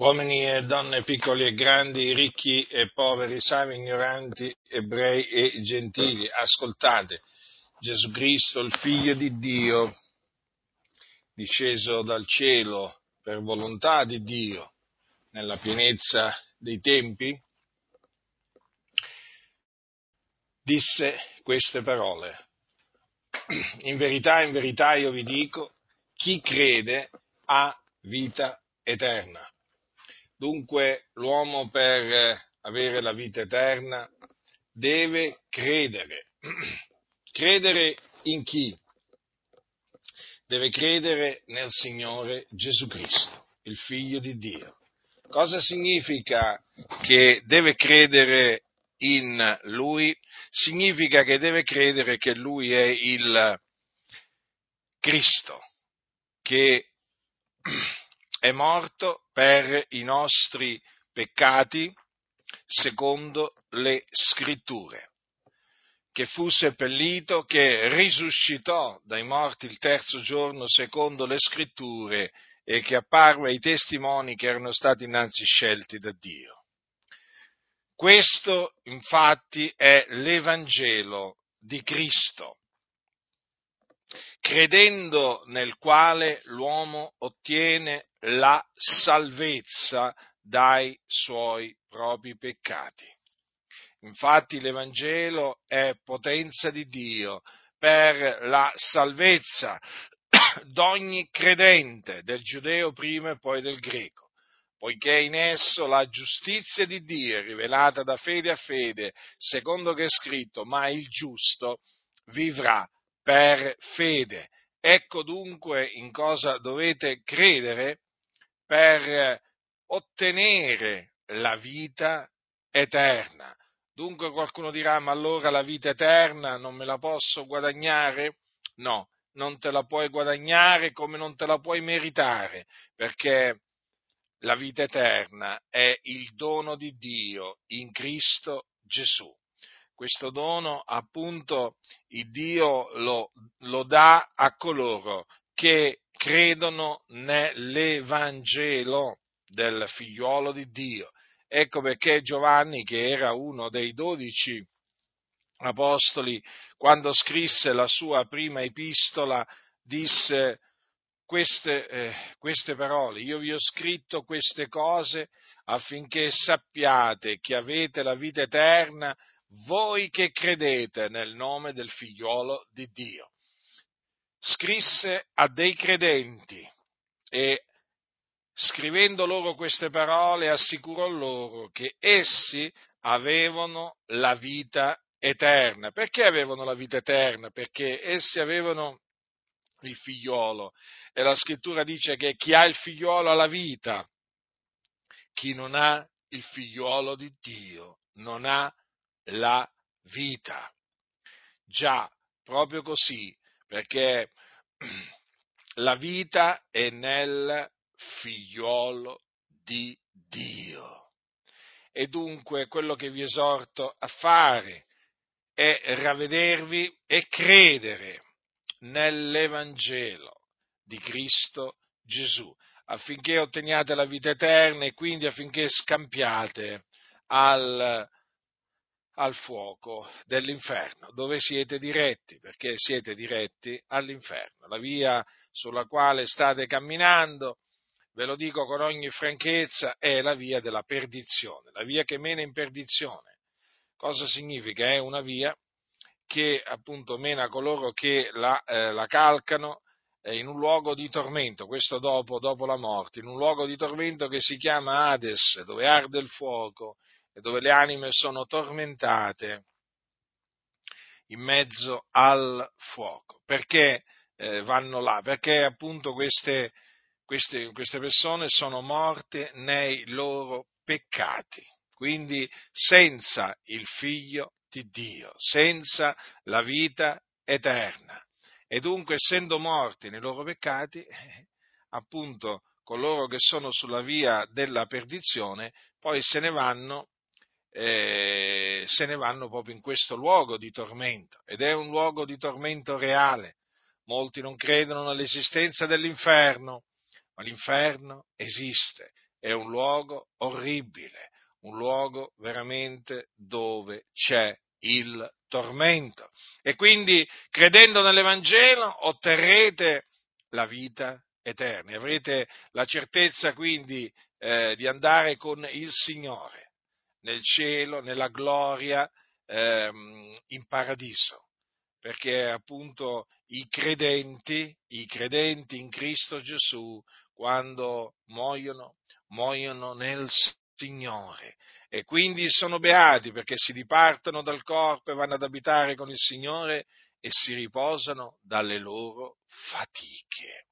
uomini e donne, piccoli e grandi, ricchi e poveri, savi ignoranti, ebrei e gentili, ascoltate, Gesù Cristo, il Figlio di Dio, disceso dal cielo per volontà di Dio, nella pienezza dei tempi, disse queste parole. In verità, in verità io vi dico, chi crede ha vita eterna. Dunque l'uomo per avere la vita eterna deve credere. Credere in chi? Deve credere nel Signore Gesù Cristo, il Figlio di Dio. Cosa significa che deve credere in Lui? Significa che deve credere che Lui è il Cristo, che è morto per i nostri peccati secondo le scritture, che fu seppellito, che risuscitò dai morti il terzo giorno secondo le scritture e che apparve ai testimoni che erano stati innanzi scelti da Dio. Questo infatti è l'Evangelo di Cristo, credendo nel quale l'uomo ottiene la salvezza dai suoi propri peccati. Infatti l'Evangelo è potenza di Dio per la salvezza d'ogni credente, del giudeo prima e poi del greco, poiché in esso la giustizia di Dio è rivelata da fede a fede, secondo che è scritto, ma il giusto vivrà per fede. Ecco dunque in cosa dovete credere per ottenere la vita eterna. Dunque qualcuno dirà, ma allora la vita eterna non me la posso guadagnare? No, non te la puoi guadagnare come non te la puoi meritare, perché la vita eterna è il dono di Dio in Cristo Gesù. Questo dono, appunto, il Dio lo, lo dà a coloro che credono nell'Evangelo del figliuolo di Dio. Ecco perché Giovanni, che era uno dei dodici apostoli, quando scrisse la sua prima epistola, disse queste, eh, queste parole, io vi ho scritto queste cose affinché sappiate che avete la vita eterna voi che credete nel nome del figliolo di Dio. Scrisse a dei credenti e scrivendo loro queste parole assicurò loro che essi avevano la vita eterna. Perché avevano la vita eterna? Perché essi avevano il figliolo e la scrittura dice che chi ha il figliolo ha la vita, chi non ha il figliolo di Dio non ha la vita. Già, proprio così, perché la vita è nel figliolo di Dio. E dunque quello che vi esorto a fare è ravvedervi e credere nell'Evangelo di Cristo Gesù, affinché otteniate la vita eterna e quindi affinché scampiate al al fuoco dell'inferno, dove siete diretti, perché siete diretti all'inferno. La via sulla quale state camminando, ve lo dico con ogni franchezza, è la via della perdizione, la via che mena in perdizione. Cosa significa? È una via che appunto mena coloro che la, eh, la calcano eh, in un luogo di tormento, questo dopo, dopo la morte, in un luogo di tormento che si chiama Hades, dove arde il fuoco dove le anime sono tormentate in mezzo al fuoco. Perché eh, vanno là? Perché appunto queste, queste, queste persone sono morte nei loro peccati, quindi senza il figlio di Dio, senza la vita eterna. E dunque, essendo morti nei loro peccati, appunto coloro che sono sulla via della perdizione, poi se ne vanno eh, se ne vanno proprio in questo luogo di tormento ed è un luogo di tormento reale. Molti non credono nell'esistenza dell'inferno, ma l'inferno esiste è un luogo orribile, un luogo veramente dove c'è il tormento. E quindi, credendo nell'Evangelo, otterrete la vita eterna, avrete la certezza quindi eh, di andare con il Signore nel cielo, nella gloria, ehm, in paradiso, perché appunto i credenti, i credenti in Cristo Gesù, quando muoiono, muoiono nel Signore e quindi sono beati perché si dipartono dal corpo e vanno ad abitare con il Signore e si riposano dalle loro fatiche.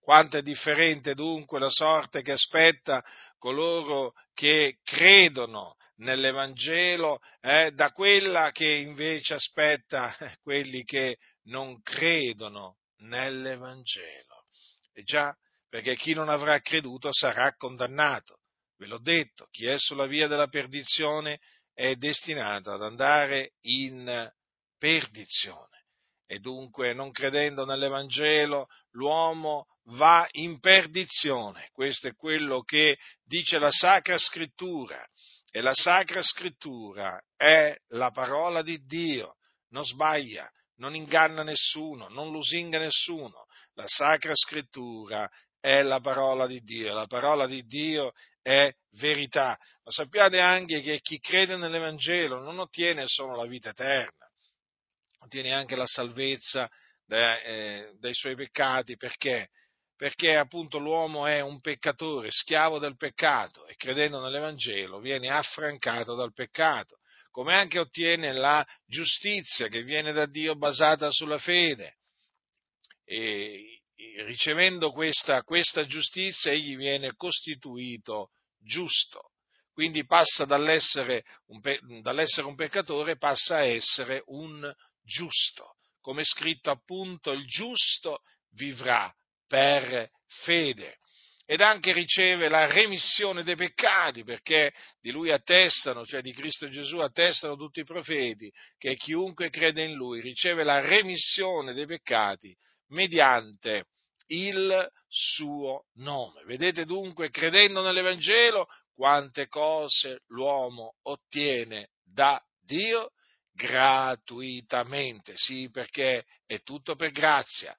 Quanto è differente dunque la sorte che aspetta coloro che credono nell'Evangelo eh, da quella che invece aspetta eh, quelli che non credono nell'Evangelo. E già, perché chi non avrà creduto sarà condannato. Ve l'ho detto, chi è sulla via della perdizione è destinato ad andare in perdizione. E dunque, non credendo nell'Evangelo, l'uomo va in perdizione. Questo è quello che dice la Sacra Scrittura. E la Sacra Scrittura è la parola di Dio, non sbaglia, non inganna nessuno, non lusinga nessuno. La Sacra Scrittura è la parola di Dio, la parola di Dio è verità. Ma sappiate anche che chi crede nell'Evangelo non ottiene solo la vita eterna, ottiene anche la salvezza dai, eh, dai suoi peccati, perché? Perché appunto l'uomo è un peccatore, schiavo del peccato e credendo nell'Evangelo viene affrancato dal peccato, come anche ottiene la giustizia che viene da Dio basata sulla fede. E ricevendo questa, questa giustizia, egli viene costituito giusto. Quindi passa dall'essere un, dall'essere un peccatore, passa a essere un giusto. Come scritto appunto, il giusto vivrà per fede. Ed anche riceve la remissione dei peccati, perché di lui attestano, cioè di Cristo Gesù attestano tutti i profeti, che chiunque crede in lui riceve la remissione dei peccati mediante il suo nome. Vedete dunque, credendo nell'Evangelo, quante cose l'uomo ottiene da Dio gratuitamente, sì, perché è tutto per grazia,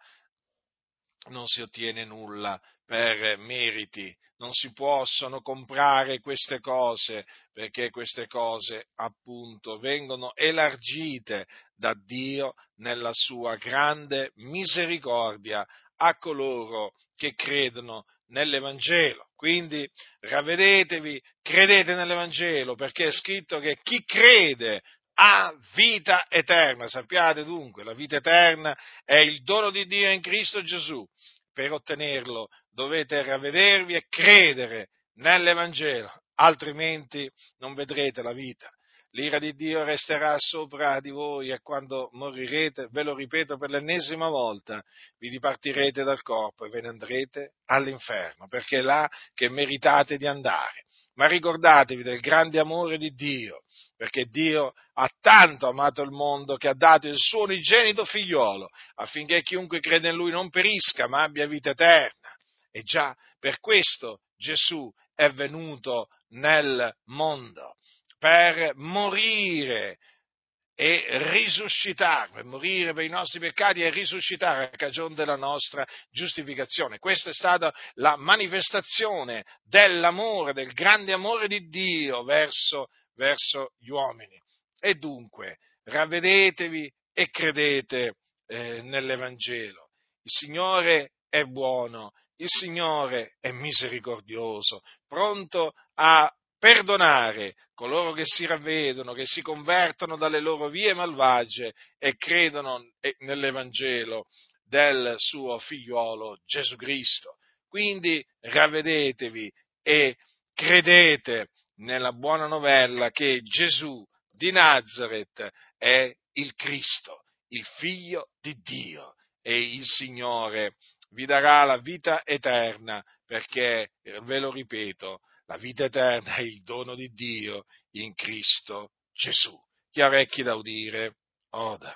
non si ottiene nulla per meriti, non si possono comprare queste cose perché queste cose appunto vengono elargite da Dio nella sua grande misericordia a coloro che credono nell'Evangelo. Quindi ravvedetevi, credete nell'Evangelo perché è scritto che chi crede ha vita eterna. Sappiate dunque, la vita eterna è il dono di Dio in Cristo Gesù. Per ottenerlo dovete ravvedervi e credere nell'Evangelo, altrimenti non vedrete la vita l'ira di Dio resterà sopra di voi e quando morirete, ve lo ripeto per l'ennesima volta, vi dipartirete dal corpo e ve ne andrete all'inferno, perché è là che meritate di andare. Ma ricordatevi del grande amore di Dio, perché Dio ha tanto amato il mondo che ha dato il suo unigenito figliolo, affinché chiunque crede in lui non perisca, ma abbia vita eterna. E già per questo Gesù è venuto nel mondo per morire e risuscitare, morire per i nostri peccati e risuscitare a cagione della nostra giustificazione. Questa è stata la manifestazione dell'amore, del grande amore di Dio verso, verso gli uomini. E dunque, ravvedetevi e credete eh, nell'Evangelo. Il Signore è buono, il Signore è misericordioso, pronto a perdonare coloro che si ravvedono, che si convertono dalle loro vie malvagie e credono nell'Evangelo del suo figliuolo Gesù Cristo. Quindi ravvedetevi e credete nella buona novella che Gesù di Nazareth è il Cristo, il figlio di Dio e il Signore vi darà la vita eterna perché, ve lo ripeto, la vita eterna è il dono di Dio in Cristo Gesù. Chi ha orecchi da udire, oda.